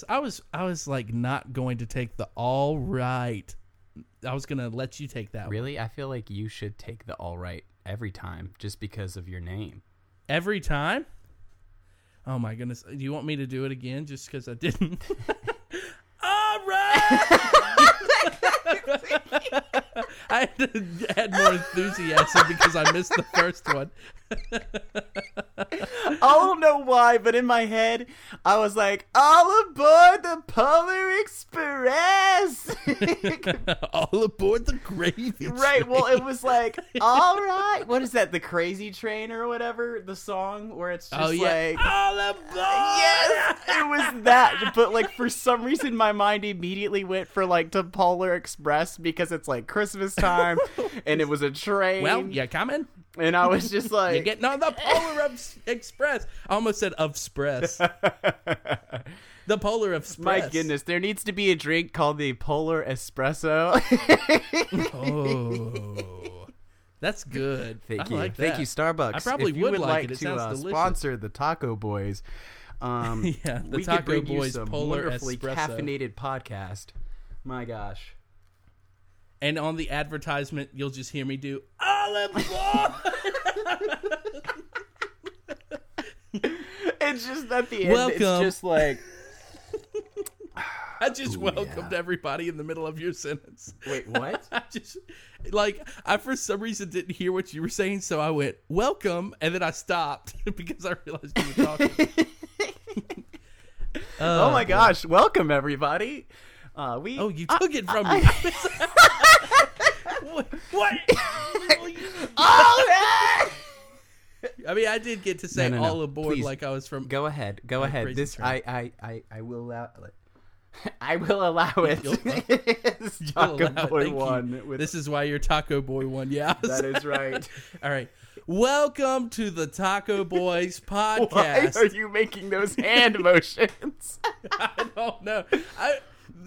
Is. I was I was like not going to take the all right. I was gonna let you take that one. Really? I feel like you should take the all right every time just because of your name. every time. Oh my goodness! Do you want me to do it again just because I didn't? all right. I had to add more enthusiasm because I missed the first one. I don't know why, but in my head, I was like, all aboard the Polar Express! all aboard the gravy. Train. right, well, it was like, all right. What is that, the Crazy Train or whatever? The song where it's oh, just oh yeah, like. all aboard. Yes, it was that. But like for some reason, my mind immediately went for like to Polar Express because it's like Christmas time, and it was a train. Well, you coming? And I was just like, You're getting on the Polar of Express. I almost said of Express. The Polar Express. My goodness, there needs to be a drink called the Polar Espresso. Oh, that's good. Thank I you, like thank you, Starbucks. I probably if would would like like it. It to uh, sponsor the Taco Boys. Um, Yeah, the we Taco could bring you Boys some Polar wonderfully Espresso. caffeinated podcast. My gosh. And on the advertisement, you'll just hear me do olive oil. It's just at the end. Welcome. It's just like, I just Ooh, welcomed yeah. everybody in the middle of your sentence. wait, what? I just like I for some reason didn't hear what you were saying, so I went welcome, and then I stopped because I realized you were talking. oh my gosh! Welcome everybody. Uh, we Oh, you took it from me. what? what? oh, I mean, I did get to say No, no, no. all aboard Please. like I was from. Go ahead. Go My ahead. This. I, I I I will allow. I will allow it. You'll- It's You'll Taco allow it. Boy one. With, This is why you're Taco Boy one. Yeah, that is right. all right. Welcome to the Taco Boys Why podcast. are you making those hand motions? I don't know. I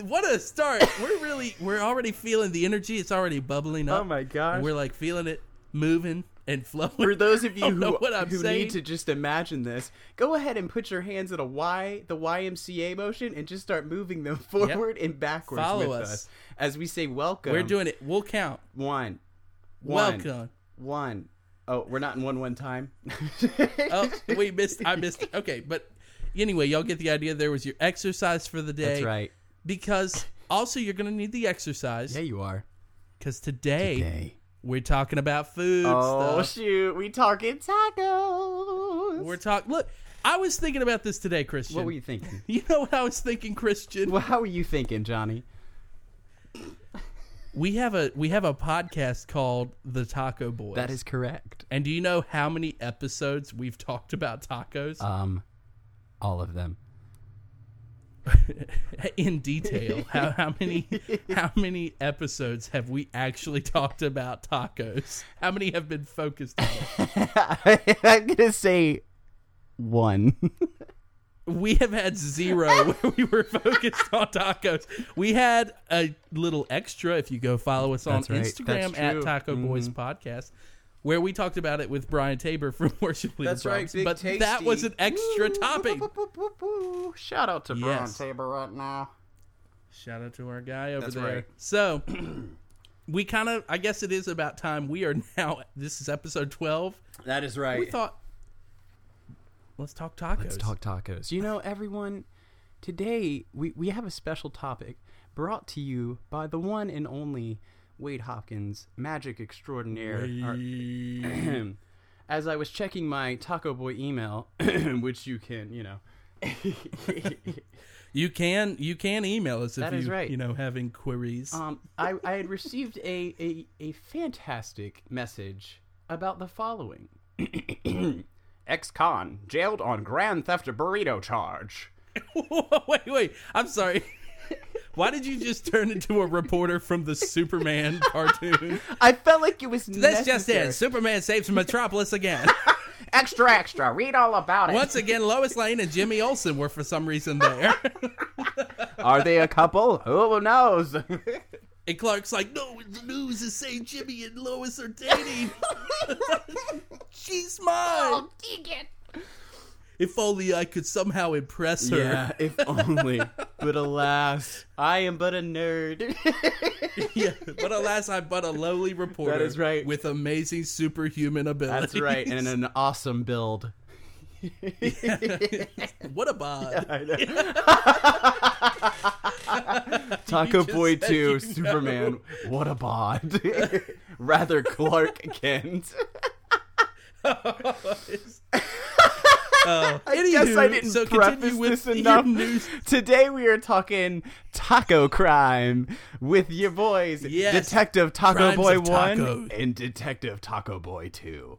what a start. We're really we're already feeling the energy. It's already bubbling oh up. oh my gosh! We're like feeling it moving and flowing. For those of you who, what I'm who need to just imagine this, go ahead and put your hands in a Y, the YMCA motion, and just start moving them forward and backwards Follow with us. us. as we say welcome. We're doing it. We'll count. one, one, Welcome. one. Oh, we're not in one one time. Oh, we missed. I missed. Okay, but anyway, y'all get the idea. There was your exercise for the day. That's right. Because also you're gonna need the exercise Yeah, you are. because today, Today. we're talking about food Oh stuff. shoot, we talking tacos. We're talking. Look, I was thinking about this today, Christian. what were you thinking? You know what I was thinking, Christian? well, how were you thinking, Johnny? We have a we have a podcast called The Taco Boys. That is correct. And do you know how many episodes we've talked about tacos Um, all of them. in detail? how how many how many episodes have we actually talked about tacos? How many have been focused on it? I'm gonna say one. We have had zero where we were focused on tacos. We had a little extra if you go follow us on right. Instagram That's at true. Taco Boys mm-hmm. Podcast. Where we talked about it with Brian Tabor from Worship Leader Props. But that was an extra topic. Shout out to Brian Tabor right now. Shout out to our guy over That's there. right. So we kind of, I guess it is about time. We are now. This is episode twelve. That is right. We thought, let's talk tacos. Let's talk tacos. You know, everyone, today we, we have a special topic brought to you by the one and only Wade Hopkins, magic extraordinaire. As I was checking my Taco Boy email, which you can, you know. You can you can email us if That you is right. you know have inquiries. um, I, I had received a, a, a fantastic message about the following Ex con jailed on Grand Theft Burrito charge. wait, wait. I'm sorry. Why did you just turn into a reporter from the Superman cartoon? I felt like it was That's just necessary. it. Superman saves Metropolis again. Extra, extra. Read all about it. Once again, Lois Lane and Jimmy Olsen were for some reason there. Are they a couple? Who knows? and Clark's like, no, the news is saying Jimmy and Lois are dating. She's mine. Oh, If only I could somehow impress her. Yeah, if only. but alas, I am but a nerd. Yeah, but alas, I'm but a lowly reporter. That is right. With amazing superhuman abilities. That's right, and an awesome build. what a bod. Taco You just Boy said 2, you Superman, what a bod. Rather Clark Kent. Oh, Uh, I guess I didn't so preface with this enough. news. Today we are talking taco crime with your boys, Yes, Detective Taco crimes Boy 1 tacos. and Detective Taco Boy 2.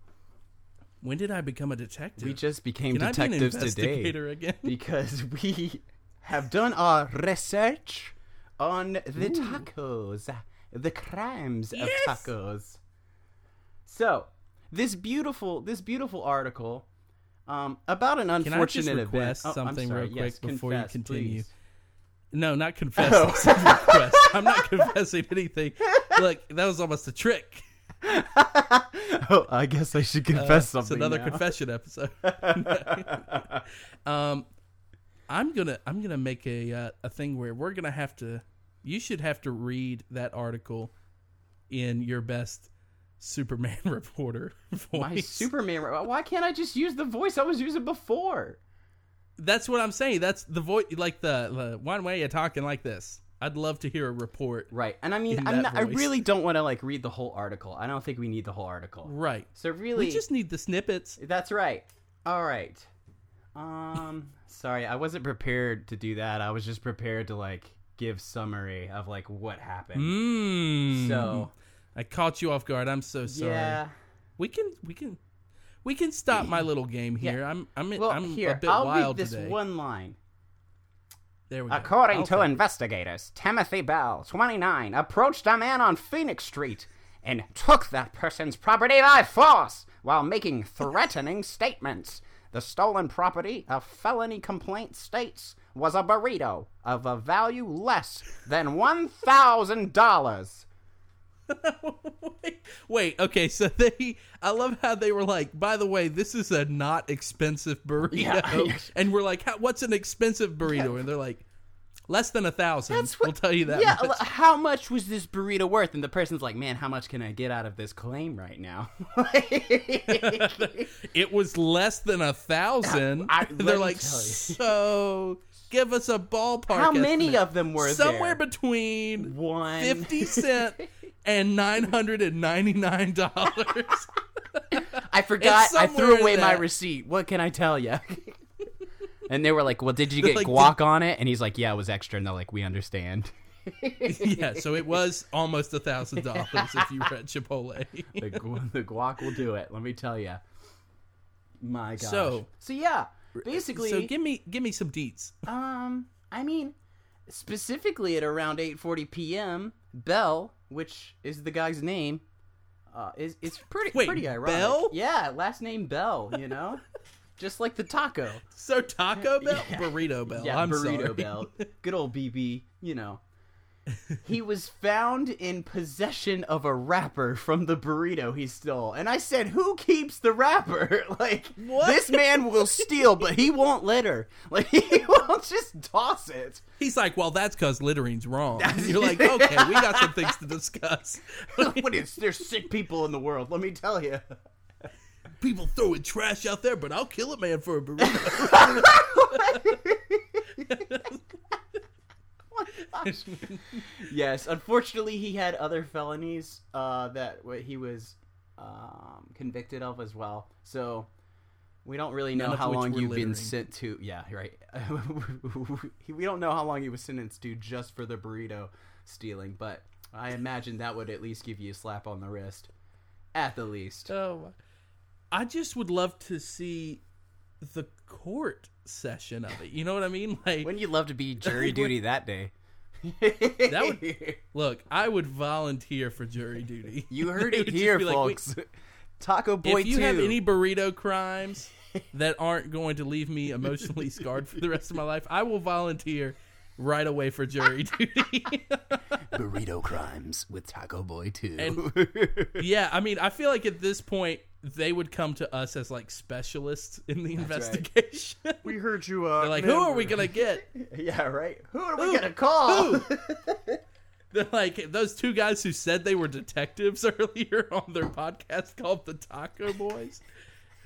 When did I become a detective? We just became Can I be detectives today again? because we have done our research on the tacos, the crimes Yes. of tacos. So, this beautiful this beautiful article um, about an Can I unfortunate event. request Oh, something real quick Yes, before confess, you continue? please. No, not confess. Oh. Request. I'm not confessing anything. Look, that was almost a trick. oh, I guess I should Uh, something. it's another now. confession episode. um, I'm gonna I'm gonna make a uh, a thing where we're gonna have to. You should have to read that article in your best Superman reporter voice. My Superman. Why can't I just use the voice I was using before? That's what I'm saying. That's the voice, like the, the one way you're talking like this. I'd love to hear a report. Right, and I mean, I'm not, I really don't want to like read the whole article. I don't think we need the whole article. Right. So really, We just need the snippets. That's right. All right. Um, sorry, I wasn't prepared to do that. I was just prepared to like give summary of like what happened. Mm. So I caught you off guard. I'm so sorry. yeah. We can we can we can stop my little game here. Yeah. I'm I'm Well, I'm here a bit I'll wild read this today. one line. There we go. According I'll to investigators, Timothy Bell, 29, approached a man on Phoenix Street and took that person's property by force while making threatening statements. The stolen property, a felony complaint states, was a burrito of a value less than $1,000. Wait, wait, okay, so they I love how they were like, by the way, this is a not expensive burrito. Yeah. and we're like, what's an expensive burrito? And they're like, less than a thousand. That's what- we'll tell you that yeah, much. how much was this burrito worth? And the person's like, man, how much can I get out of this claim right now? it was less than a thousand. I- they're like, so give us a ballpark. how many of them were Somewhere there? between One. 50 cent and $999. I forgot. I threw away my receipt. What can I tell you? and they were like, "Well, did you get Like, guac on it?" And he's like, "Yeah, it was extra." And they're like, "We understand." yeah, so it was almost a thousand dollars if you were at Chipotle. The, gu- the guac will do it. Let me tell you. My gosh. So- so yeah, basically, so give me give me some deets. um, I mean, specifically at around 8:40 p.m., Bell, which is the guy's name, uh, is it's pretty Wait, pretty ironic. Bell? Yeah, last name Bell. You know, just like the taco. So Taco Bell, Yeah. Burrito Bell. Yeah, I'm burrito sorry. bell. Good old BB, you know. He was found in possession of a wrapper from the burrito he stole. And I said, Who keeps the wrapper? Like, What? this man will steal, but he won't litter. Like, he won't just toss it. He's like, well, that's because littering's wrong. You're like, okay, we got some things to discuss. what is, there's sick people in the world, let me tell you. People throwing trash out there, but I'll kill a man for a burrito. yes, unfortunately, he had other felonies uh, that what he was um, convicted of as well. So we don't really know None how long you've been sent to. Yeah, right. we don't know how long he was sentenced to just for the burrito stealing, but I imagine that would at least give you a slap on the wrist, at the least. oh, I just would love to see the court session of it. You know what I mean? Like, Wouldn't you love to be jury duty that day? That would- look, I would volunteer for jury duty. You heard it here, be like, folks. Taco Boy if you 2. have any burrito crimes that aren't going to leave me emotionally scarred for the rest of my life, I will volunteer right away for jury duty. burrito crimes with Taco Boy 2. And- yeah, I mean, I feel like at this point, they would come to us as like specialists in the right. investigation. We heard you. Uh, They're like, who are we gonna get? Yeah, right. Who are we Who? gonna call? They're like those two guys who said they were detectives earlier on their podcast called the Taco Boys.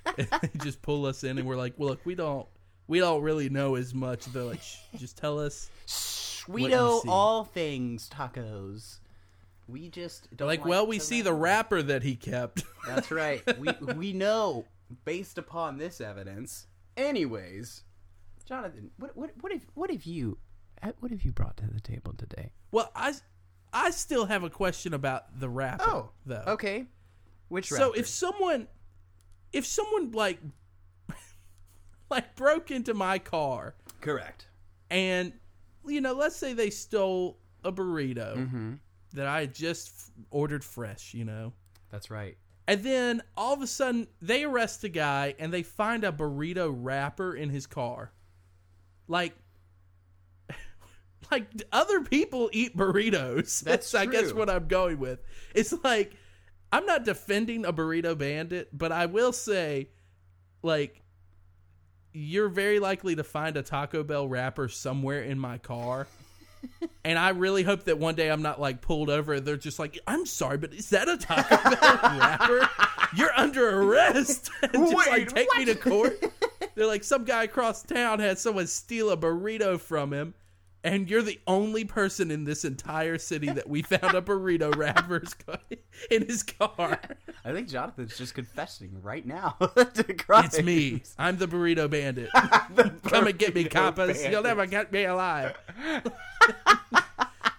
And they just pull us in, and we're like, "Well, look, we don't, we don't really know as much." They're like, "Just tell us." we know all things tacos. We just don't like, "Well, we see the rap." rapper that he kept." That's right. We we know based upon this evidence. Anyways, Jonathan, what what what have what have you what have you brought to the table today? well, I, I still have a question about the rapper. though. Oh, okay. Which So rapper? if someone, if someone like, like broke into my car correct. and you know let's say they stole a burrito Mm-hmm. That i had just f- ordered fresh you know? That's right. and then all of a sudden they arrest a guy and they find a burrito wrapper in his car. Like like other people eat burritos. That's i guess what i'm going with. It's like i'm not defending a burrito bandit but i will say like you're very likely to find a taco bell wrapper somewhere in my car and I really hope that one day I'm not like pulled over and they're just like, I'm sorry, but is that a Taco Bell wrapper? You're under arrest. just like Wait, take me to court. They're like, some guy across town had someone steal a burrito from him, and you're the only person in this entire city that we found a burrito wrappers in his car. I think Jonathan's just confessing right now. It's me. I'm the burrito bandit. Come and get me, coppers. You'll never get me alive.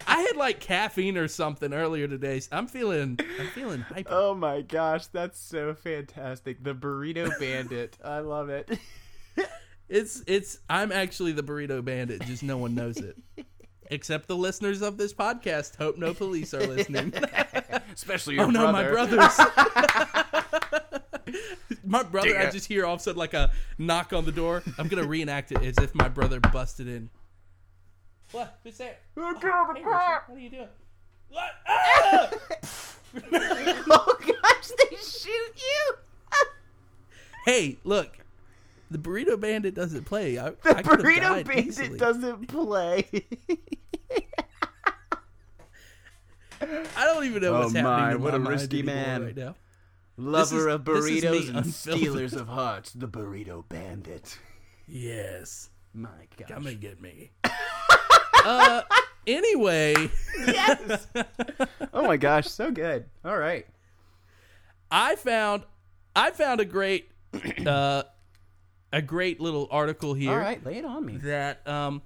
I had like caffeine or something earlier today. so I'm feeling, I'm feeling hyper. Oh my gosh, that's so fantastic. The burrito bandit. I love it. It's, it's. I'm actually the burrito bandit. Just no one knows it, except the listeners of this podcast. Hope no police are listening. Especially your oh no, my brother. brothers. my brother. I just hear all of a sudden like a knock on the door. I'm gonna reenact it as if my brother busted in. What? Who's there? Hey, Richard, what are you doing? What? Ah! oh gosh, they shoot you. hey, look. The burrito bandit doesn't play. I, The I burrito bandit easily. doesn't play. I don't even know what's Oh, happening. my, in what my a mind risky anymore man. right now. Lover is- of this is me burritos and stealers of hearts, the burrito bandit. Yes, My gosh. come and get me. uh, anyway, Yes. oh my gosh, so good. All right. I found I found a great uh, a great little article here All right, lay it on me. that um,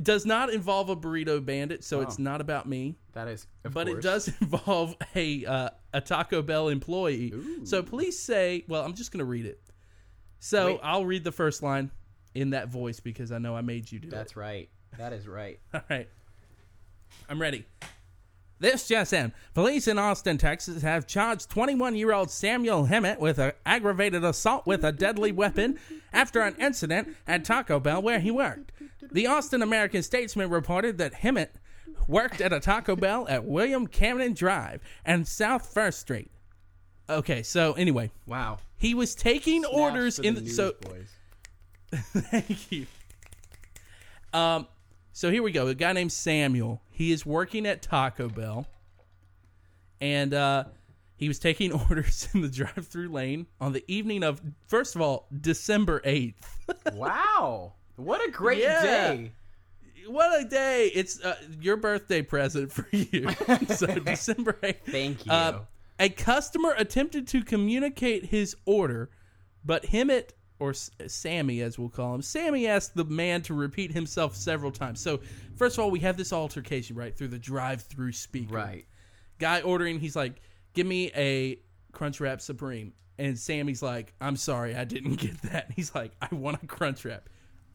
does not involve a burrito bandit, so it's Oh. not about me. That is, of but it course. does involve a uh, a Taco Bell employee. So police say, well, I'm just going to read it. So Wait. I'll read the first line in that voice because I know I made you do it. That's right. That is right. All right, I'm ready. This just in. Police in Austin, Texas have charged 21 year old Samuel Hemmett with an aggravated assault with a deadly weapon after an incident at Taco Bell where he worked. The Austin American Statesman reported that Hemmett worked at a Taco Bell at William Cannon Drive and South First Street. Okay, so anyway, Wow. he was taking orders in the, so boys. Thank you. Um, so here we go. A guy named Samuel. He is working at Taco Bell, and uh, he was taking orders in the drive-through lane on the evening of, first of all, December eighth. wow. What a great Yeah. day. what a day! It's uh, your birthday present for you. so December eighth. Thank you. Uh, a customer attempted to communicate his order, but Hemmett, or S- Sammy as we'll call him, Sammy asked the man to repeat himself several times. So, first of all, we have this altercation right through the drive-through speaker. right. Guy ordering, he's like, "Give me a Crunchwrap Supreme," and Sammy's like, "I'm sorry, I didn't get that." And He's like, "I want a Crunchwrap."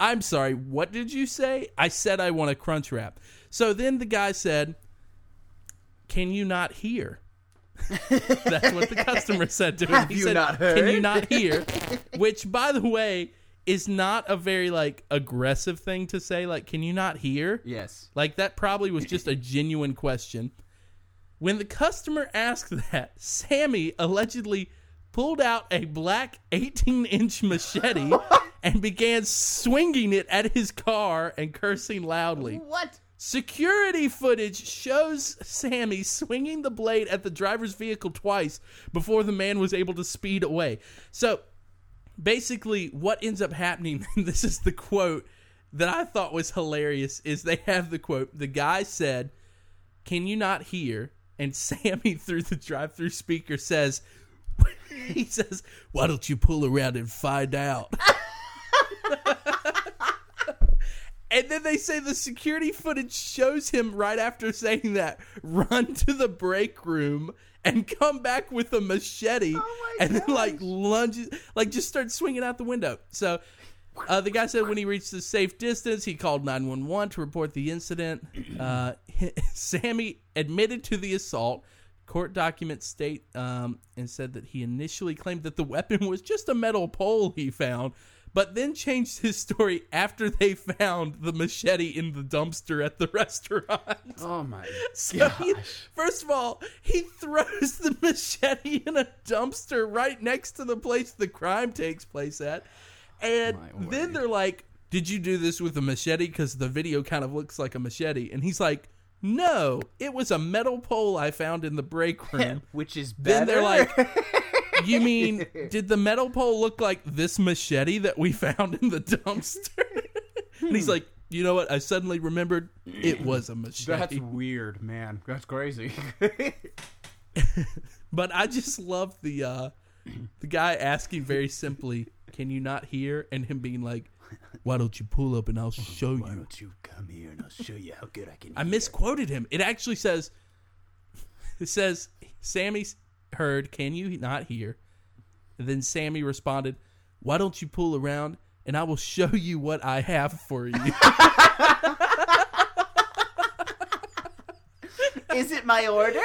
I'm sorry, what did you say? I said I want a Crunchwrap. So then the guy said, "Can you not hear?" That's what the customer said to him. Have he you said, not Can you not hear? Which, by the way, is not a very like aggressive thing to say. Like, can you not hear? Yes. Like that probably was just a genuine question. When the customer asked that, Sammy allegedly pulled out a black 18 inch machete and began swinging it at his car and cursing loudly. What? Security footage shows Sammy swinging the blade at the driver's vehicle twice before the man was able to speed away. So basically, what ends up happening, this is the quote that I thought was hilarious, is they have the quote the guy said, Can you not hear? And Sammy, through the drive through speaker, says, He says, Why don't you pull around and find out? And then they say the security footage shows him right after saying that run to the break room and come back with a machete Oh and then like lunges, like just start swinging out the window. So uh, the guy said when he reached the safe distance, he called 911 to report the incident. Uh, Sammy admitted to the assault. Court documents state um, and said that he initially claimed that the weapon was just a metal pole he found, but then changed his story after they found the machete in the dumpster at the restaurant. Oh my So he- gosh. first of all, he throws the machete in a dumpster right next to the place the crime takes place at. And then they're like, Did you do this with a machete? Because the video kind of looks like a machete. And he's like, No, it was a metal pole I found in the break room. Which is better. then they're like, You mean, did the metal pole look like this machete that we found in the dumpster? and he's like, You know what? I suddenly remembered it was a machete. That's weird, man. That's crazy. But I just love the uh the guy asking very simply, "Can you not hear?" and him being like, "Why don't you pull up and I'll show you?" Why you." don't you come here and I'll show you how good I can I misquoted him. It actually says it says Sammy heard, "Can you not hear?" And then Sammy responded, "Why don't you pull around and I will show you what I have for you." Is it my order?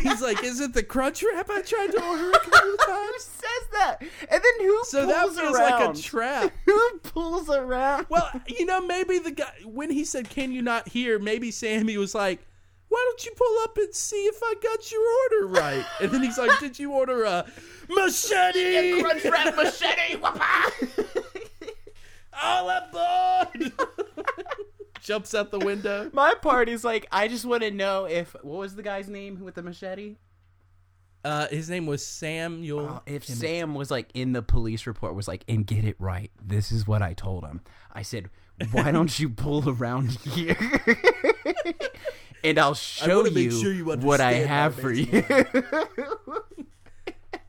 He's like, "Is it the crunch wrap I tried to order a couple of who times?" says that? And then who So that feels around? like a trap. who pulls around? Well, you know, maybe the guy when he said, "Can you not hear?" Maybe Sammy was like, "Why don't you pull up and see if I got your order right?" And then he's like, "Did you order a machete? Crunch wrap machete. Whoppa! All aboard!" Jumps out the window. My part is like, I just want to know if what was the guy's name with the machete? Uh, his name was Samuel. Uh, if Emmett. Sam was like in the police report was like, and get it right. This is what I told him. I said, why don't you pull around here? and I'll show wanna you, sure you what I have for you.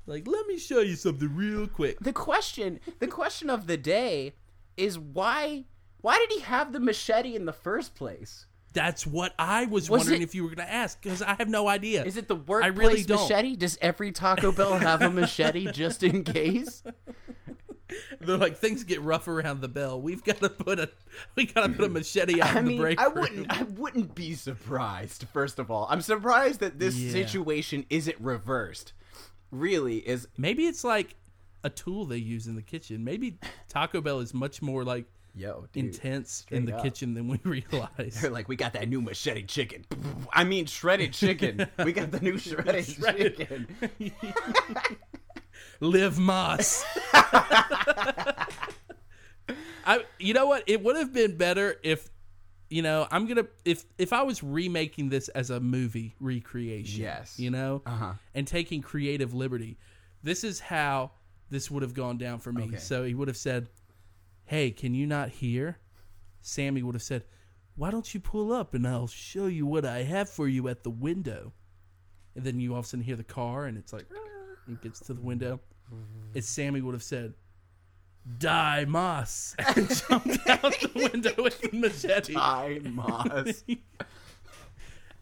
like, let me show you something real quick. the question, the question of the day is why why did he have the machete in the first place? That's what I was, Was wondering it- if you were going to ask because I have no idea. Is it the workplace really don't. machete? Does every Taco Bell have a machete just in case? They're like things get rough around the bell. We've got to put a we got to put a machete out I in the mean, break I room. wouldn't. I wouldn't be surprised. First of all, I'm surprised that this Yeah. situation isn't reversed. Really, is Maybe it's like a tool they use in the kitchen. Maybe Taco Bell is much more like yo intense in the up. kitchen than we realize. They're like, we got that new machete chicken. I mean, shredded chicken. we got the new shredded, Shredded. chicken. Live Más. I you know what? It would have been better if you know, I'm going to if if I was remaking this as a movie recreation. Yes. You know? Uh-huh. And taking creative liberty. This is how this would have gone down for me. Okay. So he would have said, "Hey, can you not hear?" Sammy would have said, "Why don't you pull up and I'll show you what I have for you at the window." And then you all of a sudden hear the car and it's like it gets to the window. Mm-hmm. And Sammy would have said, Die Más and jumped out the window with the machete. Die Más.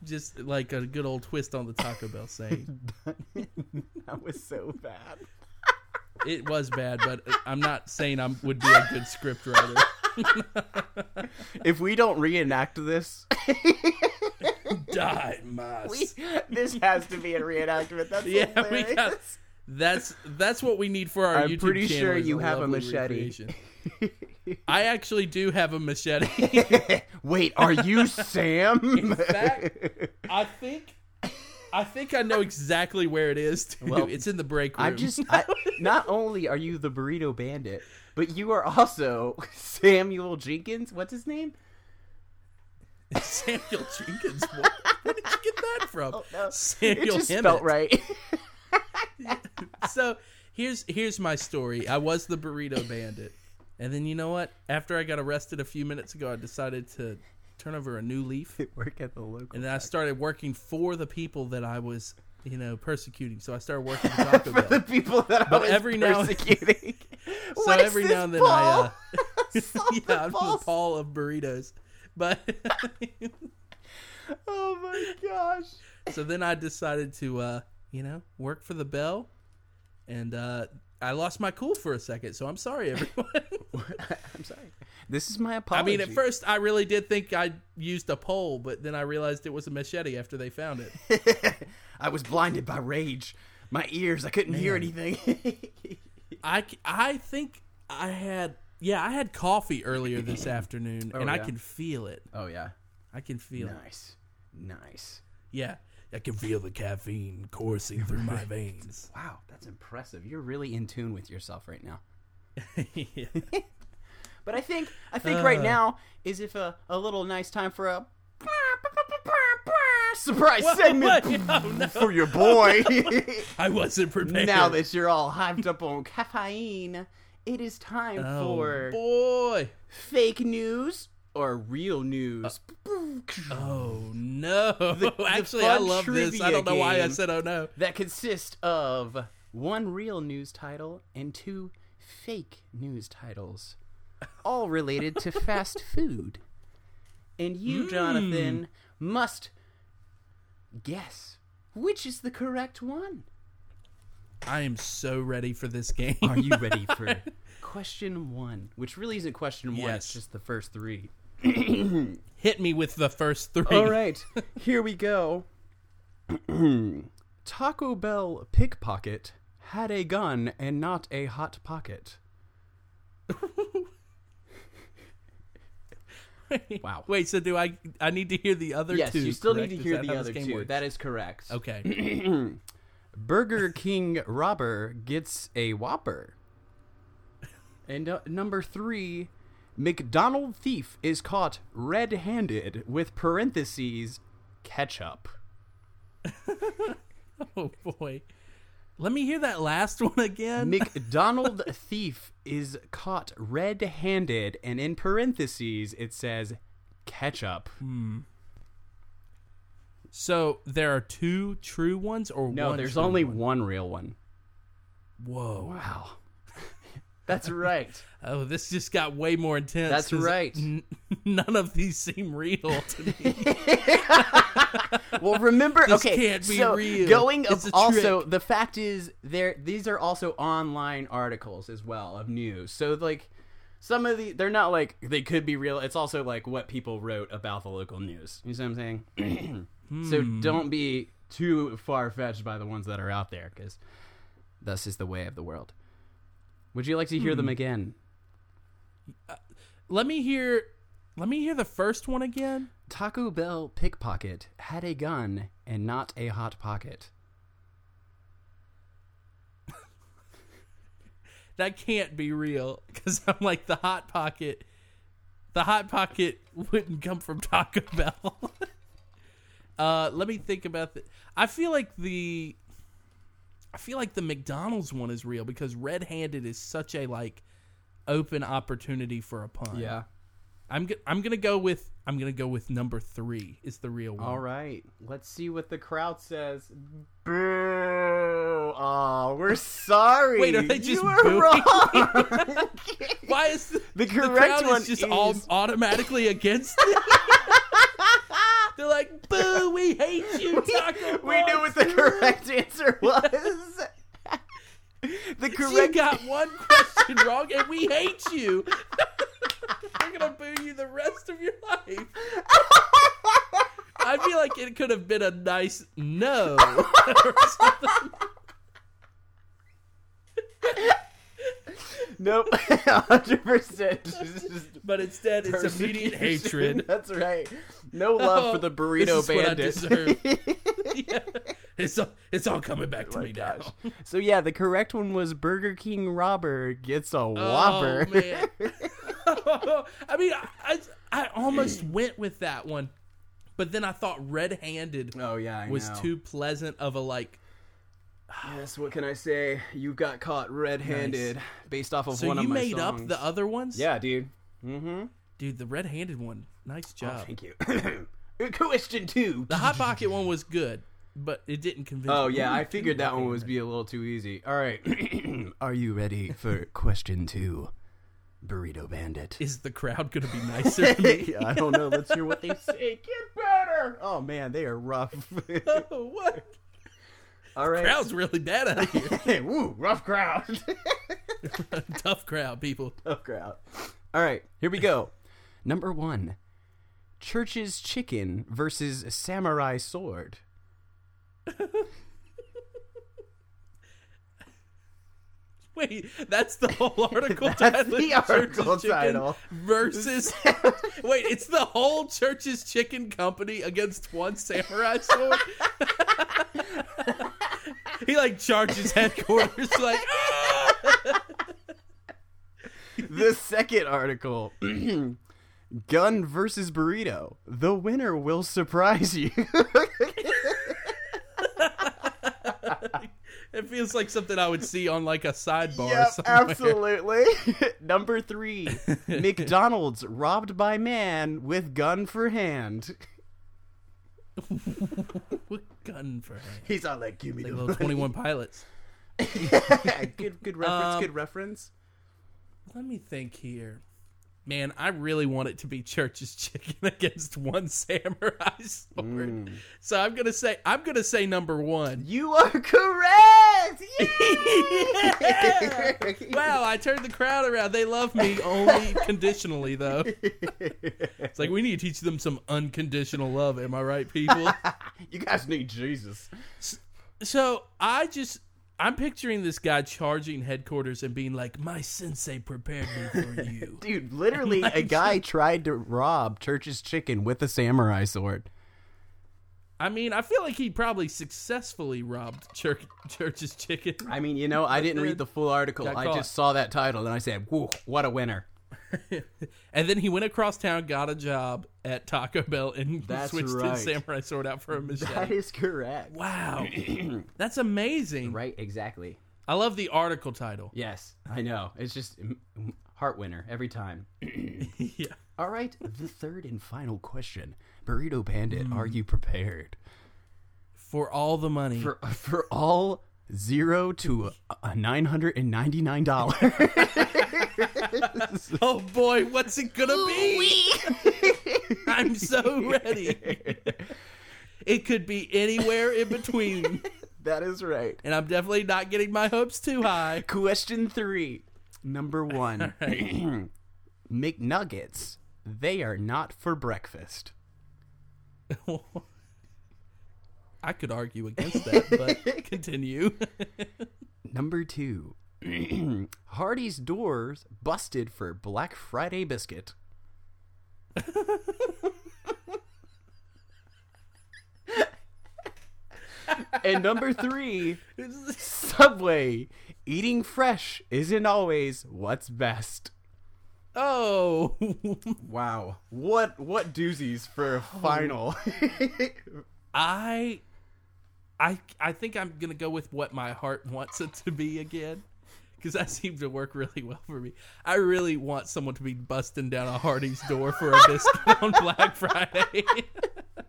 Just like a good old twist on the Taco Bell saying. that was so bad. It was bad, but I'm not saying I would be a good script writer. If we don't reenact this, Die Más. we, this has to be a reenactment. That's Yeah, we hilarious. got- That's that's what we need for our YouTube. I'm YouTube pretty channel sure is you have a machete. I actually do have a machete. Wait, are you Sam? In fact, I think I think I know exactly where it is. Too. Well, it's in the break room. I'm just. I, not only are you the burrito bandit, but you are also Samuel Jenkins. What's his name? Samuel Jenkins. What? Where did you get that from? Oh, no. Samuel it just spelt right. so here's here's my story. I was the burrito bandit, and then you know what? After I got arrested a few minutes ago, I decided to turn over a new leaf, Work at the local. and then I started working for the people that I was, you know, persecuting. So I started working for Taco for the people that But I was every now persecuting. So What is every now and then? I, uh, yeah, I'm the? Paul of burritos. But Oh my gosh. so then I decided to, uh, you know, work for the Bell, and uh, I lost my cool for a second. So I'm sorry, everyone. I'm sorry. This is my apology. I mean, at first I really did think I used a pole, but then I realized it was a machete after they found it. I was blinded by rage. My ears, I couldn't hear anything. I I think I had yeah I had coffee earlier this afternoon, and I yeah? can feel it. oh yeah. I can feel it. Nice. Nice. Yeah, I can feel the caffeine coursing through my veins. Wow, that's impressive. You're really in tune with yourself right now. But I think I think right Uh. now is if a, a little nice time for a surprise Whoa, segment wait, oh, no. for your boy. I wasn't prepared. now that you're all hyped up on caffeine, it is time oh for boy, fake news or real news. Uh, oh no! the Actually, I love this. I don't know why I said oh no. that consists of one real news title and two fake news titles, all related to fast food. And you, hmm. Jonathan, must guess which is the correct one. I am so ready for this game. Are you ready for it? question one? Which really isn't question one, Yes. it's just the first three. Hit me with the first three. All right, here we go. Taco Bell pickpocket had a gun and not a hot pocket. Wow. Wait, so do I? I need to hear the other yes, two. you still correct? need to hear the other two. works? That is correct. okay. Burger King robber gets a Whopper. And uh, number three, McDonald thief is caught red-handed with parentheses ketchup. Oh boy. Let me hear that last one again. McDonald thief is caught red-handed, and in parentheses it says ketchup. So there are two true ones, or No, one there's only one? one real one. Whoa. Wow. That's right. Oh, this just got way more intense. That's right. n- none of these seem real to me. Well, remember, This okay, can't be so real. going a also trick. the fact is there these are also online articles as well of news. So like some of the they're not like they could be real. It's also like what people wrote about the local news. You see what I'm saying? so Hmm. don't be too far fetched by the ones that are out there because thus is the way of the world. Would you like to hear Hmm. them again? let me hear. Let me hear the first one again. Taco Bell pickpocket had a gun and not a hot pocket. That can't be real because I'm like the hot pocket. The hot pocket wouldn't come from Taco Bell. uh, let me think about the. I feel like the. I feel like the McDonald's one is real because red-handed is such a like open opportunity for a pun. Yeah. I'm go- I'm gonna go with I'm gonna go with number three is the real one. All right, let's see what the crowd says. Boo! Oh, we're sorry. Wait, are they just you were booing? wrong? Why is the, The the correct crowd one is just is- all automatically against it? They're like, "Boo! We hate you, Taco we knew what the correct answer was. the You correct. got one question wrong, and we hate you. We're gonna boo you the rest of your life. I feel like it could have been a nice no or something. Nope, hundred percent. But instead, it's immediate hatred. That's right. No love for oh, the burrito this is what I bandit. Yeah. It's all, it's all coming back to oh me now. So yeah, the correct one was Burger King robber gets a oh, Whopper. Oh man. I mean, I, I almost went with that one, but then I thought red-handed Oh yeah, I was know. too pleasant of a like. Yes, what can I say? You got caught red-handed based off of So one you of my songs. you made up the other ones? Yeah, dude. Mm-hmm. dude, the red-handed one. Nice job. Thank you. Question two. the hot pocket one was good, but it didn't convince. Oh me. yeah, I figured that one was be a little too easy. All right, are you ready for question two? Burrito Bandit. Is the crowd gonna be nicer to me? I don't know. Let's hear what they say. Get better. Oh man, they are rough. Oh, what? All right. Crowd's really bad out here. Woo, rough crowd. Tough crowd, people. tough crowd. All right, here we go. Number one, Church's chicken versus samurai sword. Wait, that's the whole article That's title. the article title. Versus. Wait, it's the whole Church's Chicken Company against one samurai sword? Like charges headquarters like. "Ah!" the second article gun versus burrito the winner will surprise you It feels like something I would see on like a sidebar. yep somewhere. absolutely number three mcdonald's robbed by man with gun for hand gun for him? he's all like give me Like the little money." Twenty One Pilots. good good reference Um, good reference Let me think here. Man, I really want it to be Church's Chicken against one samurai sword. Mm. So I'm gonna say I'm gonna say number one. you are correct Yeah! wow, I turned the crowd around. They love me only conditionally, though. It's like we need to teach them some unconditional love. Am I right, people? you guys need jesus so I just I'm picturing this guy charging headquarters and being like, "My sensei prepared me for you." Dude, literally, a guy tried to rob Church's chicken with a samurai sword. I mean, I feel like he probably successfully robbed Church, Church's chicken. I mean, you know, I didn't read the full article. I just saw that title and I said, "Whoa, what a winner!" and then he went across town, got a job at Taco Bell, and That's switched right. his samurai sword out for a machete. That is correct. Wow, that's amazing. Right, exactly. I love the article title. Yes, I know. It's just mm, mm, heart winner every time. yeah. All right, the third and final question, Burrito Bandit, Hmm. are you prepared For all the money. for for all zero to uh, nine hundred and ninety nine dollars? oh boy, what's it gonna be? I'm so ready. It could be anywhere in between, that is right. and I'm definitely not getting my hopes too high. Question three. Number one. McNuggets. They are not for breakfast. I could argue against that, but continue. Number two. Hardee's doors busted for Black Friday biscuit. and number three, Subway. Eating fresh isn't always what's best. oh, Wow. What what doozies for a oh. final. I, I, I think I'm gonna go with what my heart wants it to be again, because that seems to work really well for me. I really want someone to be busting down a Hardee's door for a biscuit on Black Friday.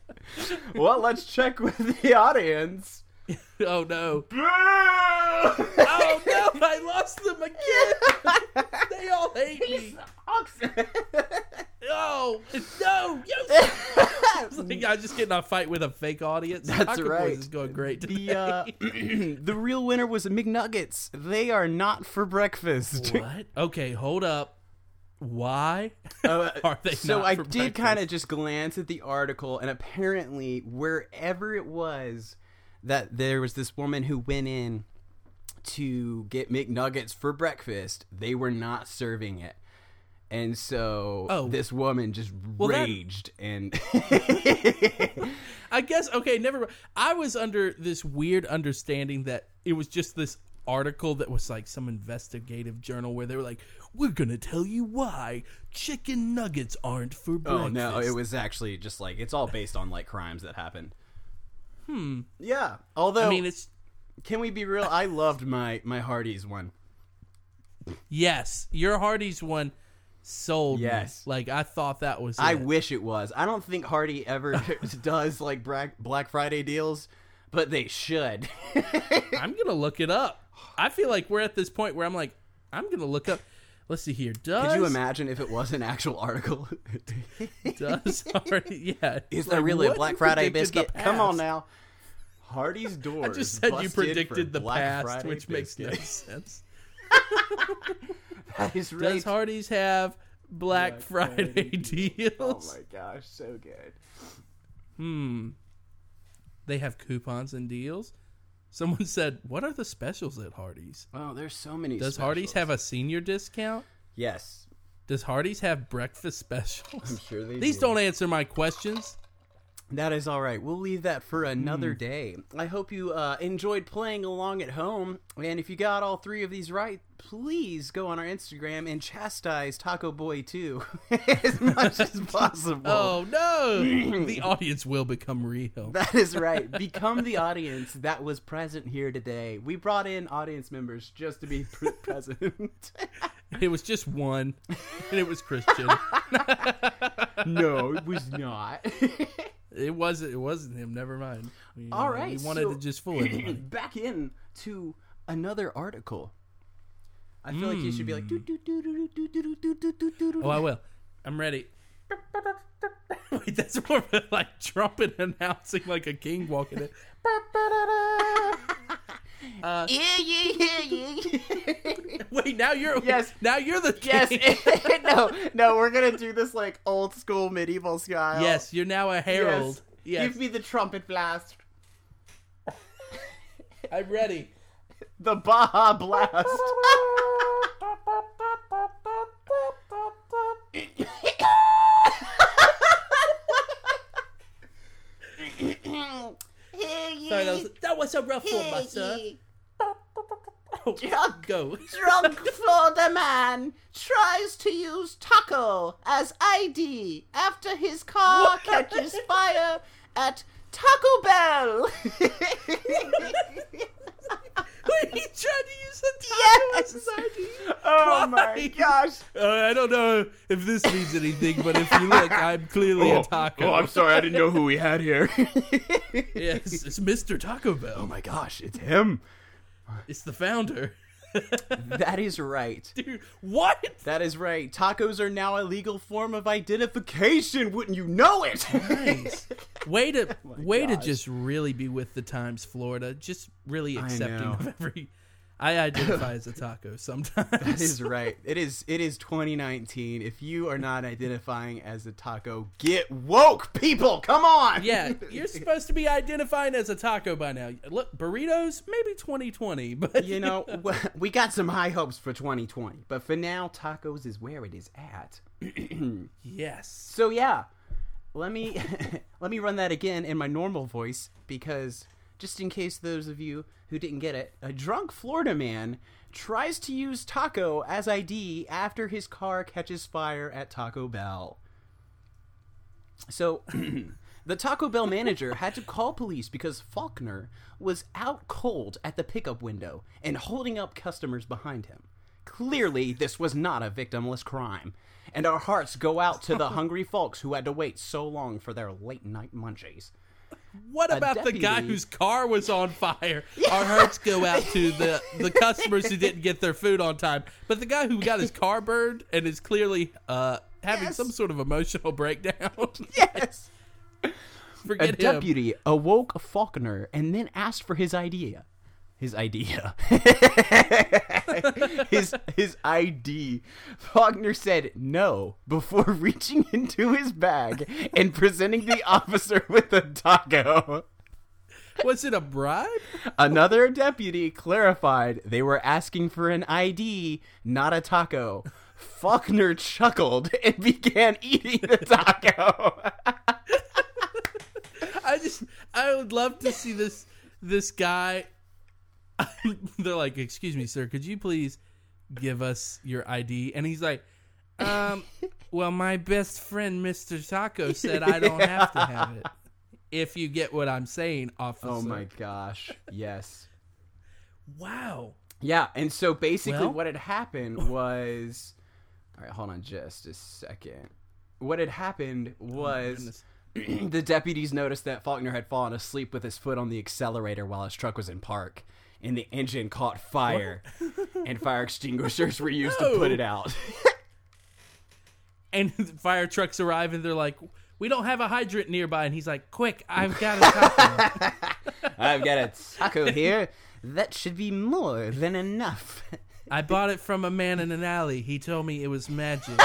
well, let's check with the audience. oh no! Oh no! I lost them again. they all hate me. Oh no! Like I'm just getting a fight with a fake audience. That's Taco Boys right. is going great today. the uh, the real winner was McNuggets. They are not for breakfast. what? Okay, hold up. Why Uh, are they so I did kind of just glance at the article, and apparently, wherever it was that there was this woman who went in to get McNuggets for breakfast, they were not serving it. And so Oh. this woman just Well, that- raged and I guess okay, never. mind. I was under this weird understanding that it was just this article that was like some investigative journal where they were like, "We're gonna tell you why chicken nuggets aren't for breakfast." Oh no, it was actually just like it's all based on like crimes that happened. Hmm. Yeah. Although I mean, it's can we be real? I loved my my Hardee's one. yes, your Hardee's one sold. me. Yes. like I thought that was. I it. wish it was. I don't think Hardee ever does like Black Friday deals, but they should. I'm gonna look it up. I feel like we're at this point where I'm like, I'm gonna look up. Let's see here. Does Could you imagine if it was an actual article? Does Hardee? Yeah. Is Like, there really a Black Friday biscuit? Come on now. Hardee's doors. I just said you predicted the Black past, Friday which makes no sense. That is right. Does Hardee's have Black, Black Friday, Friday deals? Oh my gosh, so good. Hmm. They have coupons and deals. Someone said, "What are the specials at Hardee's? Oh, there's so many. Does Hardee's have a senior discount? Yes, Does Hardee's have breakfast specials?" I'm sure they. These do. don't answer my questions. That is all right. We'll leave that for another Hmm. day. I hope you uh, enjoyed playing along at home. And if you got all three of these right, please go on our Instagram and chastise Taco Boy too, as much as possible. Oh no! the audience will become real. That is right. Become the audience that was present here today. We brought in audience members just to be pr- present. It was just one, and it was Christian. no, it was not. It wasn't. It wasn't him. Never mind. We, All uh, right, We wanted so- to just fool everybody. Back in to another article. I feel like you should be like. "Doo, doo, doo, doo, doo, doo, doo, doo, doo, doo, doo, doo." Oh, I will. I'm ready. Wait, that's more like trumpet announcing like a king walking in. Uh, yeah, yeah, yeah, yeah. Wait, now you're Yes. Now you're the yes. no, no, we're gonna do this like old school medieval style. yes, you're now a herald. Yes. Yes, Give me the trumpet blast. I'm ready. The Baja blast. Sorry, that was that was a rough one, sir. Oh, Drunk. go. Drunk Florida man tries to use taco as ID after his car catches fire at Taco Bell. Wait, he tried to use a taco as his ID. Oh Why? my gosh. Uh, I don't know if this means anything, but if you look, I'm clearly a taco. Oh, I'm sorry, I didn't know who we had here. Yes, it's Mr. Taco Bell. oh my gosh, it's him. It's the founder. That is right. Dude, what? That is right. Tacos are now a legal form of identification. Wouldn't you know it? Nice. Way to oh way to just really be with the times, Florida. Just really accepting of every. I identify as a taco sometimes. That is right. It is. It is 2019. If you are not identifying as a taco, get woke, people. Come on. yeah, you're supposed to be identifying as a taco by now. Look, burritos, maybe 2020, but You know, we got some high hopes for 2020, but for now, tacos is where it is at. yes. So yeah, let me let me run that again in my normal voice because just in case those of you who didn't get it, a drunk Florida man tries to use taco as ID after his car catches fire at Taco Bell. So the Taco Bell manager had to call police because Faulkner was out cold at the pickup window and holding up customers behind him. Clearly, this was not a victimless crime, and our hearts go out to the hungry folks who had to wait so long for their late night munchies. What about the guy whose car was on fire? Our hearts go out to the the customers who didn't get their food on time, but the guy who got his car burned and is clearly uh, having Yes. some sort of emotional breakdown. Yes! A Forget him. deputy awoke Faulkner and then asked for his idea. His idea. his his ID. Faulkner said no before reaching into his bag and presenting the officer with a taco. Was it a bribe? Another deputy clarified they were asking for an ID, not a taco. Faulkner chuckled and began eating the taco. I just I would love to see this this guy. They're like, "Excuse me, sir, could you please give us your ID?" And he's like, "Um, well, my best friend, Mister Taco, said I don't have to have it. If you get what I'm saying, officer." oh my gosh. Yes. Wow. Yeah, and so basically Well- what had happened was All right, hold on just a second. What had happened was goodness. the deputies noticed that Faulkner had fallen asleep with his foot on the accelerator while his truck was in park, and the engine caught fire, and fire extinguishers were used to put it out. And fire trucks arrive, and they're like, "We don't have a hydrant nearby." And he's like, "Quick, I've got a taco." I've got a taco here. That should be more than enough. I bought it from a man in an alley. He told me it was magic.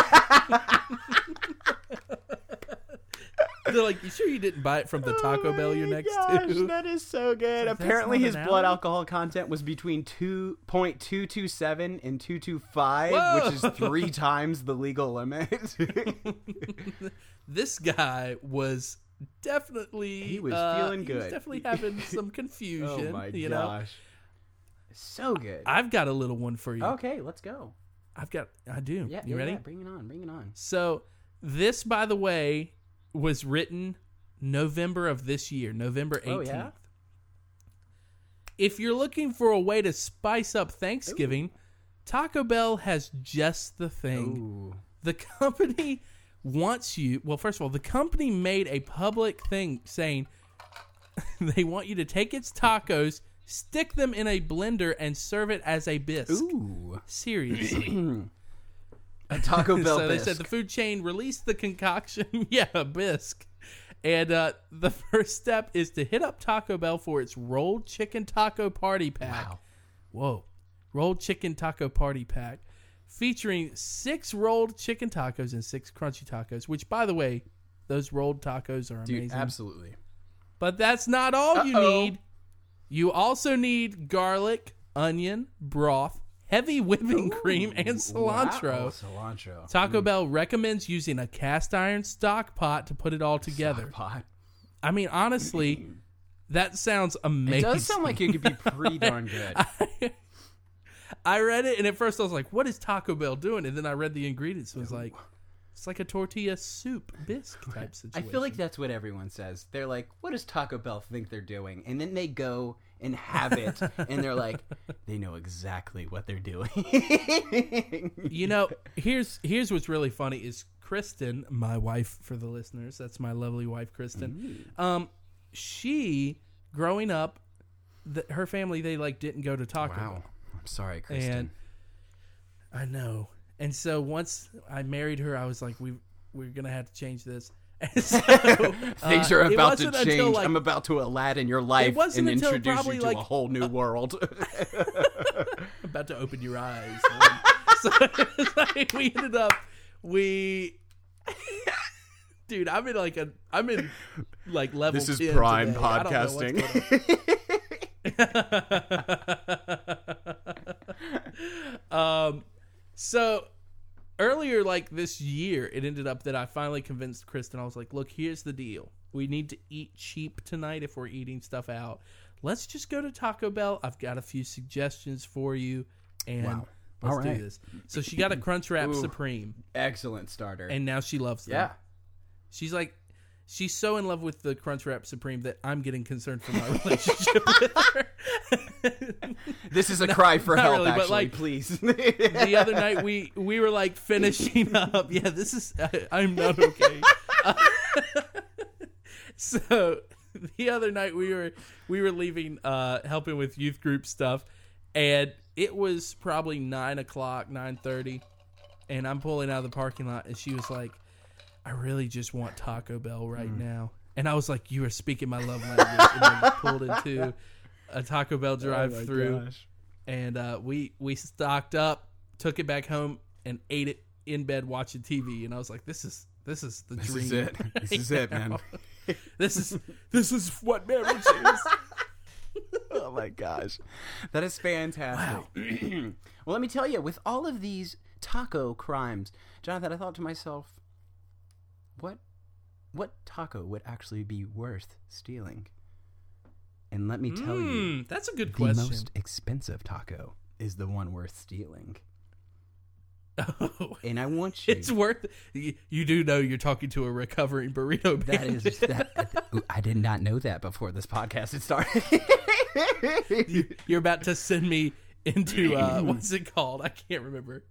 They're like, "You sure you didn't buy it from the Taco Bell you're next Oh Gosh, to?" that is so good. Apparently, his blood alcohol content was between 2.227 and 225, which is three times the legal limit. this guy was definitely He was uh, feeling he was definitely having some confusion. oh my you know, gosh. So good. I've got a little one for you. Okay, let's go. I've got. I do. Yeah, you yeah, ready? yeah, bring it on. Bring it on. So this, by the way, was written November of this year, November 18th. Oh, yeah? If you're looking for a way to spice up Thanksgiving, Taco Bell has just the thing. Ooh. The company wants you, well, first of all, the company made a public thing saying they want you to take its tacos, stick them in a blender, and serve it as a bisque. Ooh. Seriously. A Taco Bell so they said the food chain released the concoction. yeah, a bisque. And uh, the first step is to hit up Taco Bell for its rolled chicken taco party pack. Wow. Whoa. Rolled chicken taco party pack featuring six rolled chicken tacos and six crunchy tacos, which, by the way, those rolled tacos are Dude, amazing. absolutely. But that's not all you Uh-oh. need. You also need garlic, onion, broth, heavy whipping cream, and cilantro. Wow, cilantro. Taco mm. Bell recommends using a cast iron stock pot to put it all together. Pot. I mean, honestly, that sounds amazing. It does sound like it could be pretty darn good. I read it, and at first I was like, "What is Taco Bell doing?" And then I read the ingredients. and was like, "It's like a tortilla soup bisque type situation. I feel like that's what everyone says. They're like, "What does Taco Bell think they're doing?" And then they go and have it, and they're like, "They know exactly what they're doing." you know, here's here's what's really funny is Kristen, my wife for the listeners. That's my lovely wife, Kristen. Um, she growing up, the, her family they like didn't go to Taco Bell. wow. I'm sorry, Kristen. And I know. And so once I married her, I was like, we we're gonna have to change this. So, Things uh, are about to change. until, like- I'm about to Aladdin your life and introduce you to like, a whole new world. about to open your eyes. So like we ended up we. Dude, I'm in like a I'm in like level. This is 10 prime today. I don't know what's going on. um, so earlier, like this year, it ended up that I finally convinced Kristen. I was like, "Look, here's the deal. We need to eat cheap tonight if we're eating stuff out. Let's just go to Taco Bell. I've got a few suggestions for you, and Wow. let's do this." So she got a Crunchwrap Ooh. Supreme, Excellent starter. and now she loves them. yeah. She's like, she's so in love with the Crunchwrap Supreme that I'm getting concerned for my relationship with her. This is a cry for not help, really, but, like, please. the other night we we were like finishing up. Yeah, this is I, I'm not okay. Uh, so the other night we were we were leaving, uh, helping with youth group stuff, and it was probably nine o'clock, nine thirty, and I'm pulling out of the parking lot, and she was like, "I really just want Taco Bell right Mm. now," and I was like, "You are speaking my love language," and then pulled into a Taco Bell Oh drive through and uh, we we stocked up, took it back home, and ate it in bed watching TV. And I was like, "This is this is the This dream. is it. This is it, man. this is this is what marriage is." oh my gosh, that is fantastic. well, let me tell you, with all of these taco crimes. Jonathan, I thought to myself, what what taco would actually be worth stealing? And let me tell you, Hmm, that's a good the question. The most expensive taco is the one worth stealing. Oh, And I want you. it's worth. You, you do know you're talking to a recovering burrito that bandit. is that. I did not know that before this podcast had started. You're about to send me into uh, what's it called? I can't remember.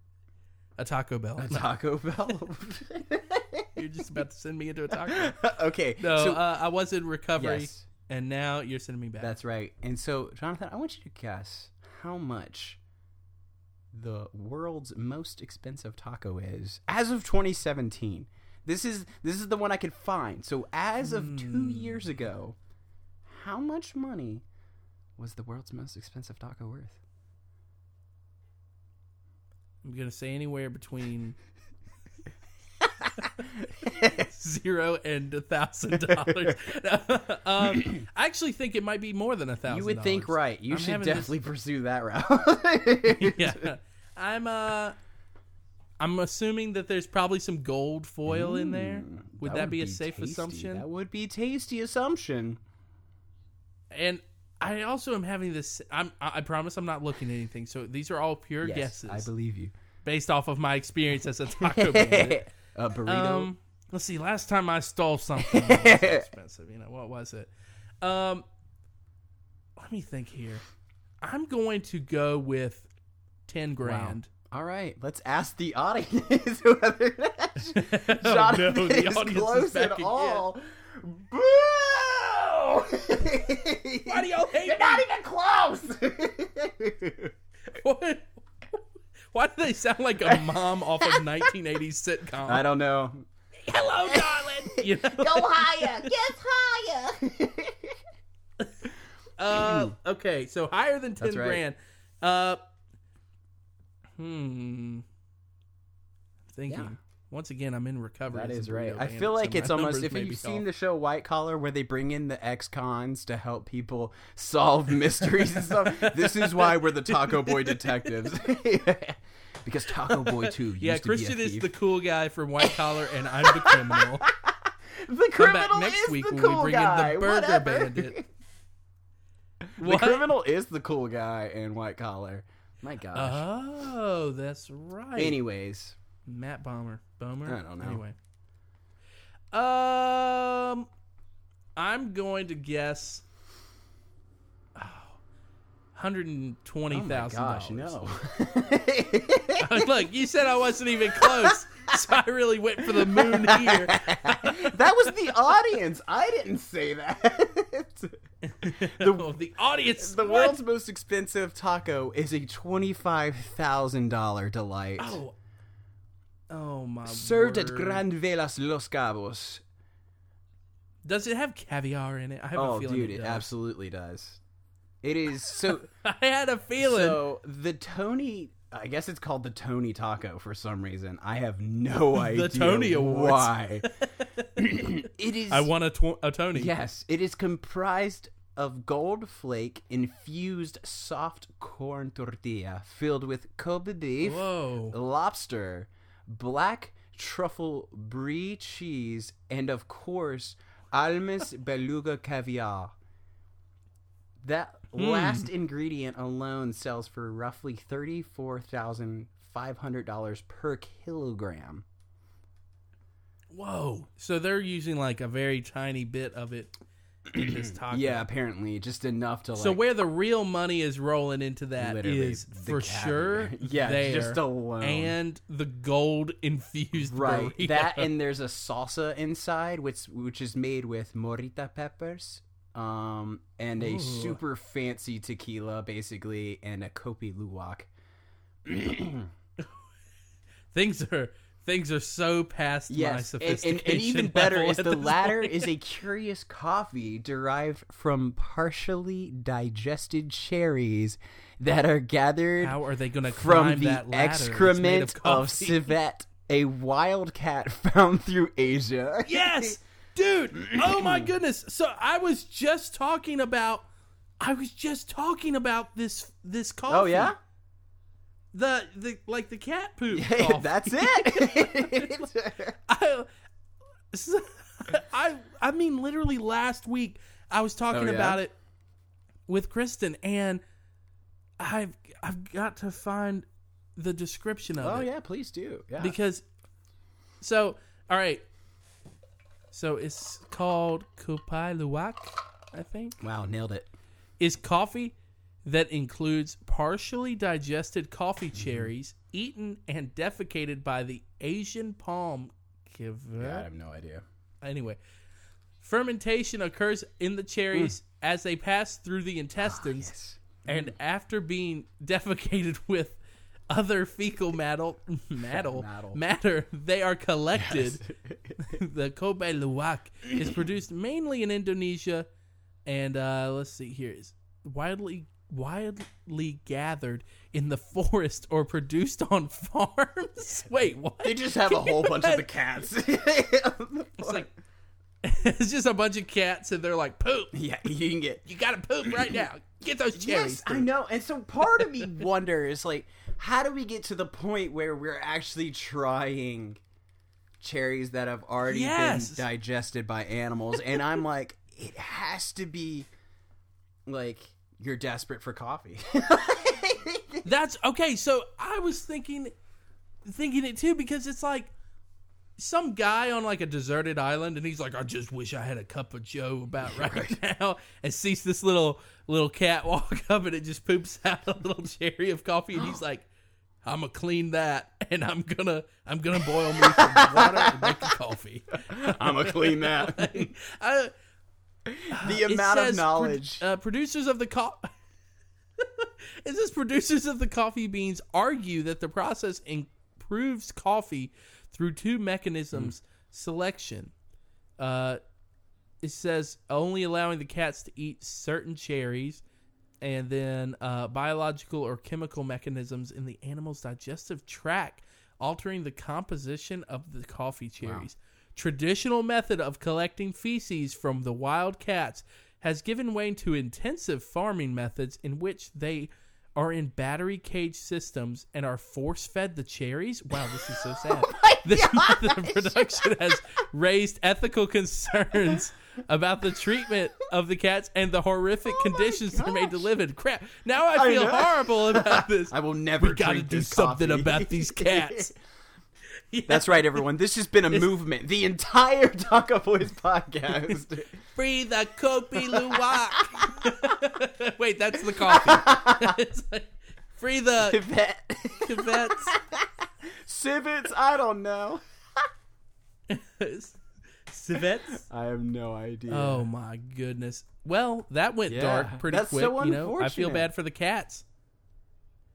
A Taco Bell. A Taco Bell. You're just about to send me into a taco. okay. No, so, uh, I was in recovery, yes, and now you're sending me back. that's right. And so, Jonathan, I want you to guess how much the world's most expensive taco is as of 2017. This is this is the one I could find. So, as of two Hmm. years ago, how much money was the world's most expensive taco worth? I'm gonna say anywhere between zero and a thousand dollars. Um, I actually think it might be more than a thousand. You would think right. You I'm should having this- definitely pursue that route. yeah, I'm uh, I'm assuming that there's probably some gold foil in there. Mm, Would that, be, a safe tasty. assumption? That would be a tasty assumption. And I also am having this. I'm. I I promise I'm not looking at anything. So these are all pure Yes, guesses I believe you. based off of my experience as a taco bandit. A burrito. Um, let's see. Last time I stole something that was expensive. You know what was it? Um, let me think here. I'm going to go with ten grand. All right, let's ask the audience whether oh, no, the is audience is back at again. all. Boo! Why do y'all hate You're me? not even close. What? Why do they sound like a mom off of 1980s sitcom? I don't know. Hello, darling. You know? Go higher. Get higher. Uh, okay, so higher than ten That's right. grand. Uh, hmm. Thinking. Yeah. Once again, I'm in recovery. That is right. I feel like it's almost if you've seen off. the show White Collar where they bring in the ex-cons to help people solve mysteries and stuff. This is why we're the Taco Boy detectives. because Taco Boy 2 used Yeah, to Christian be a is the cool guy from White Collar, and I'm the criminal. the Come back criminal next is week the when cool we bring guy. in the Burger Whatever. Bandit. the criminal is the cool guy in White Collar. My gosh. Oh, that's right. Anyways, Matt Bomber. Bomer? I don't know. Anyway. Um I'm going to guess oh, hundred and twenty oh my gosh, no. Look, you said I wasn't even close, so I really went for the moon here. that was the audience. I didn't say that. the, the audience. The what? world's most expensive taco is a twenty-five thousand dollar delight, Oh. Oh my served at word. Grand Velas Los Cabos. Does it have caviar in it? I have Oh, a feeling dude, it, it does. absolutely does. It is so. I had a feeling. so the Tony, I guess it's called the Tony Taco for some reason. I have no idea the Tony Awards. why. it is. I want a, tw- a Tony. Yes, it is comprised of gold flake infused soft corn tortilla filled with Kobe beef, Whoa. lobster, black truffle brie cheese, and of course, Almas beluga caviar. That Hmm. last ingredient alone sells for roughly thirty-four thousand five hundred dollars per kilogram. Whoa. So they're using like a very tiny bit of it in this taco. Yeah, apparently, just enough to like. So where the real money is rolling into that Literally, is the for caviar. sure Yeah, there, just alone. and the gold infused right burrito. that and there's a salsa inside which which is made with morita peppers um and a Ooh. super fancy tequila basically and a kopi luwak things are things are so past my yes and, and, and even better is the latter point. is a curious coffee derived from partially digested cherries that are gathered How are they going to from climb the that ladder that's made excrement of, of, civet a wildcat found through asia Yes, dude. Oh my goodness. So I was just talking about. I was just talking about this this coffee. oh yeah the the like the cat poop. Coffee. that's it. I, I I mean literally last week I was talking Oh, yeah? about it with Kristen and I've I've got to find the description of oh it Oh yeah, please do. Yeah. because so all right so it's called Kupai Luwak I think wow, nailed it. is coffee that includes partially digested coffee Mm-hmm. cherries eaten and defecated by the Asian palm Yeah, I have no idea. Anyway, fermentation occurs in the cherries as they pass through the intestines, Mm. Yes. and after being defecated with other fecal matter, matter, Matter. they are collected. the Kopi Luwak is produced mainly in Indonesia, and uh, let's see here is widely widely gathered in the forest or produced on farms. Wait, what? They just have a whole bunch of the cats. It's like it's just a bunch of cats, and they're like, "Poop! yeah, you can get You gotta poop right now. Get those cherries." Yes, I know. And so part of me wonders, like, how do we get to the point where we're actually trying cherries that have already Yes. been digested by animals? And I'm like, it has to be like you're desperate for coffee. That's okay. So I was thinking, thinking it too because it's like some guy on like a deserted island, and he's like, "I just wish I had a cup of Joe about right, now," and sees this little little cat walk up, and it just poops out a little cherry of coffee, and he's like. I'm gonna clean that, and I'm gonna I'm gonna boil me some water and make a coffee. I'm gonna clean that. I, the amount of says pro- knowledge. uh, producers of the co- it says producers of the coffee beans argue that the process improves coffee through two mechanisms: selection. Uh, it says only allowing the cats to eat certain cherries, and then uh, biological or chemical mechanisms in the animal's digestive tract, altering the composition of the coffee cherries. Traditional method of collecting feces from the wild cats has given way to intensive farming methods in which they are in battery cage systems and are force fed the cherries. Wow, this is so sad. Oh this method of production has raised ethical concerns about the treatment of the cats and the horrific oh conditions they're made to live in. Crap. Now I feel know. horrible about this. I will never. we gotta drink do this something about these cats. Yeah. That's right, everyone. This has been a movement. The entire Taco Boys podcast. Free the Kopi Luwak. Wait, that's the coffee. Like, free the. Cavets. Civets? I don't know. Civets. I have no idea. Oh my goodness. Well, that went Yeah, dark pretty that's quick. so you know, I feel bad for the cats.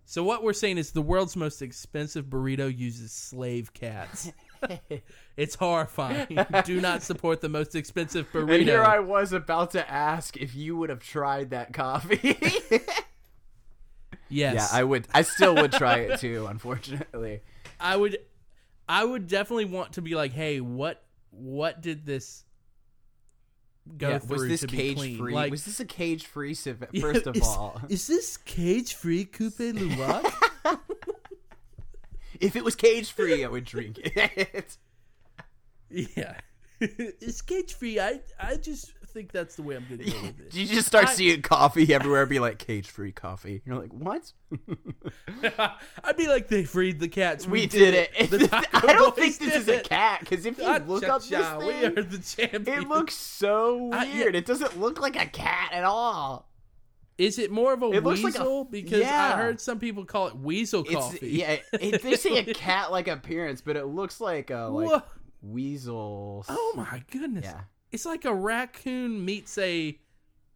So what we're saying is the world's most expensive burrito uses slave cats. it's horrifying. Do not support the most expensive burrito. And here I was about to ask if you would have tried that coffee. yes, yeah, I would. I still would try it too. Unfortunately, I would I would definitely want to be like, hey, what what did this go yeah, through was this to be cage clean? free? Like, was this a cage free civet? yeah, First of is, all, is this cage free Coupe Luwak? if it was cage free, I would drink it. yeah, it's cage free. I I just think that's the way I'm gonna go with it. you just start I- seeing coffee everywhere, be like cage free coffee. You're like, what? I'd be like, they freed the cats. We, did it. The Taco I don't think this did is a cat because if you Ah, look up this we thing, are the champions. it looks so I- yeah. weird. It doesn't look like a cat at all. Is it more of a It looks like a- weasel? because yeah. I heard some people call it weasel It's coffee. yeah. It, they say a cat-like appearance, but it looks like a like weasel. Oh my goodness. Yeah. It's like a raccoon meets a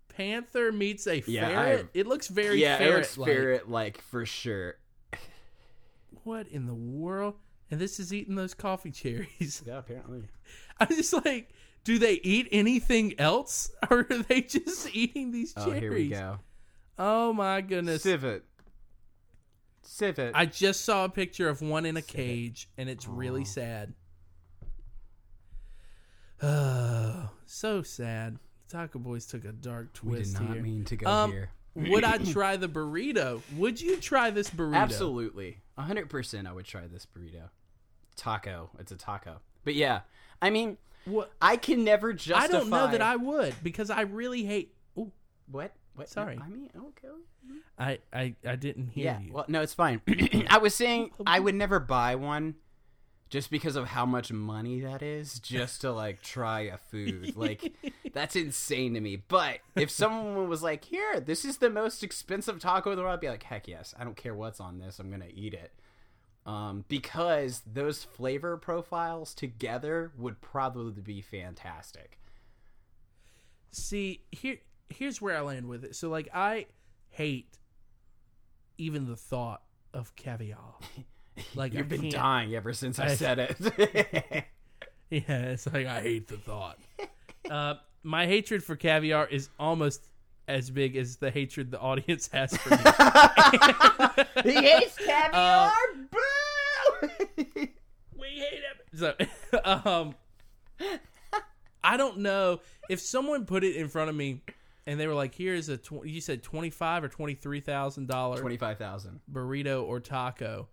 panther meets a Yeah, ferret. I- it looks very yeah, ferret-like. ferret-like for sure. What in the world? And this is eating those coffee cherries. Yeah, apparently. I'm just like, do they eat anything else, or are they just eating these cherries? Oh, cherries? here we go. Oh my goodness! Civet. Civet. I just saw a picture of one in a cage, and it's really sad. Oh, so sad. Taco Boys took a dark twist we did not here. mean to go Um, here. would I try the burrito? Would you try this burrito? Absolutely. 100% I would try this burrito. Taco. It's a taco. But yeah, I mean, What? I can never justify. I don't know that I would because I really hate. Ooh, What? What? Sorry. I mean, okay. I, I, I didn't hear Yeah. you. Well, no, it's fine. I was saying I would never buy one just because of how much money that is just to like try a food. Like that's insane to me. But if someone was like, "Here, this is the most expensive taco in the world," I'd be like, "Heck yes! I don't care what's on this. I'm gonna eat it." Um, because those flavor profiles together would probably be fantastic. See, here, here's where I land with it. So, like, I hate even the thought of caviar. Like, You've I been can't- dying ever since I, I- said it. Yeah, it's like I hate the thought. uh, my hatred for caviar is almost as big as the hatred the audience has for me. he hates caviar. Boo! we hate him. So, um, I don't know if someone put it in front of me and they were like, "Here's a tw- you said twenty five or twenty three thousand dollar Twenty-five thousand. burrito or taco."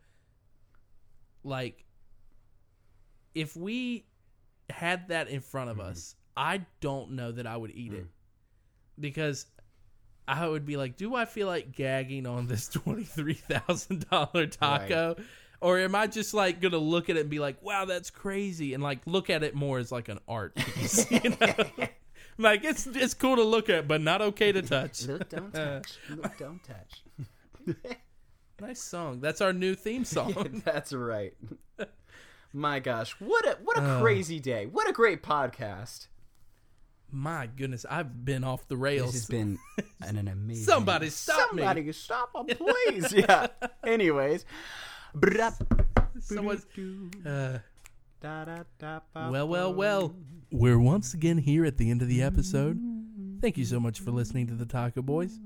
Like, if we had that in front of mm-hmm. us, I don't know that I would eat it mm. because I would be like, "Do I feel like gagging on this twenty three thousand dollar taco?" Or am I just like gonna look at it and be like, "Wow, that's crazy," and like look at it more as like an art piece, you know? like it's it's cool to look at, but not okay to touch. Look, don't uh, touch. Look, don't touch. Nice song. That's our new theme song. That's right. My gosh, what a what a Uh. crazy day! What a great podcast. My goodness, I've been off the rails. This has been an, an amazing. Somebody stop me. Somebody stop him, please. yeah. Anyways. Someone's- uh, well, well, well. We're once again here at the end of the episode. Thank you so much for listening to the Taco Boys.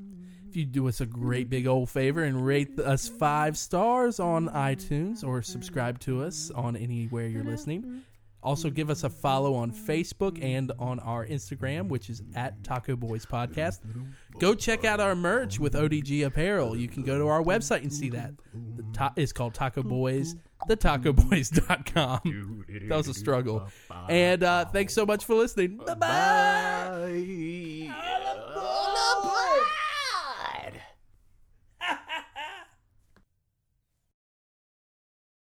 If you do us a great big old favor and rate us five stars on iTunes or subscribe to us on anywhere you're listening. Also, give us a follow on Facebook and on our Instagram, which is at Taco Boys Podcast. Go check out our merch with ODG Apparel. You can go to our website and see that. The ta- it's called Taco Boys, thetacoboys.com. That was a struggle. And uh, thanks so much for listening. Bye bye. Bye.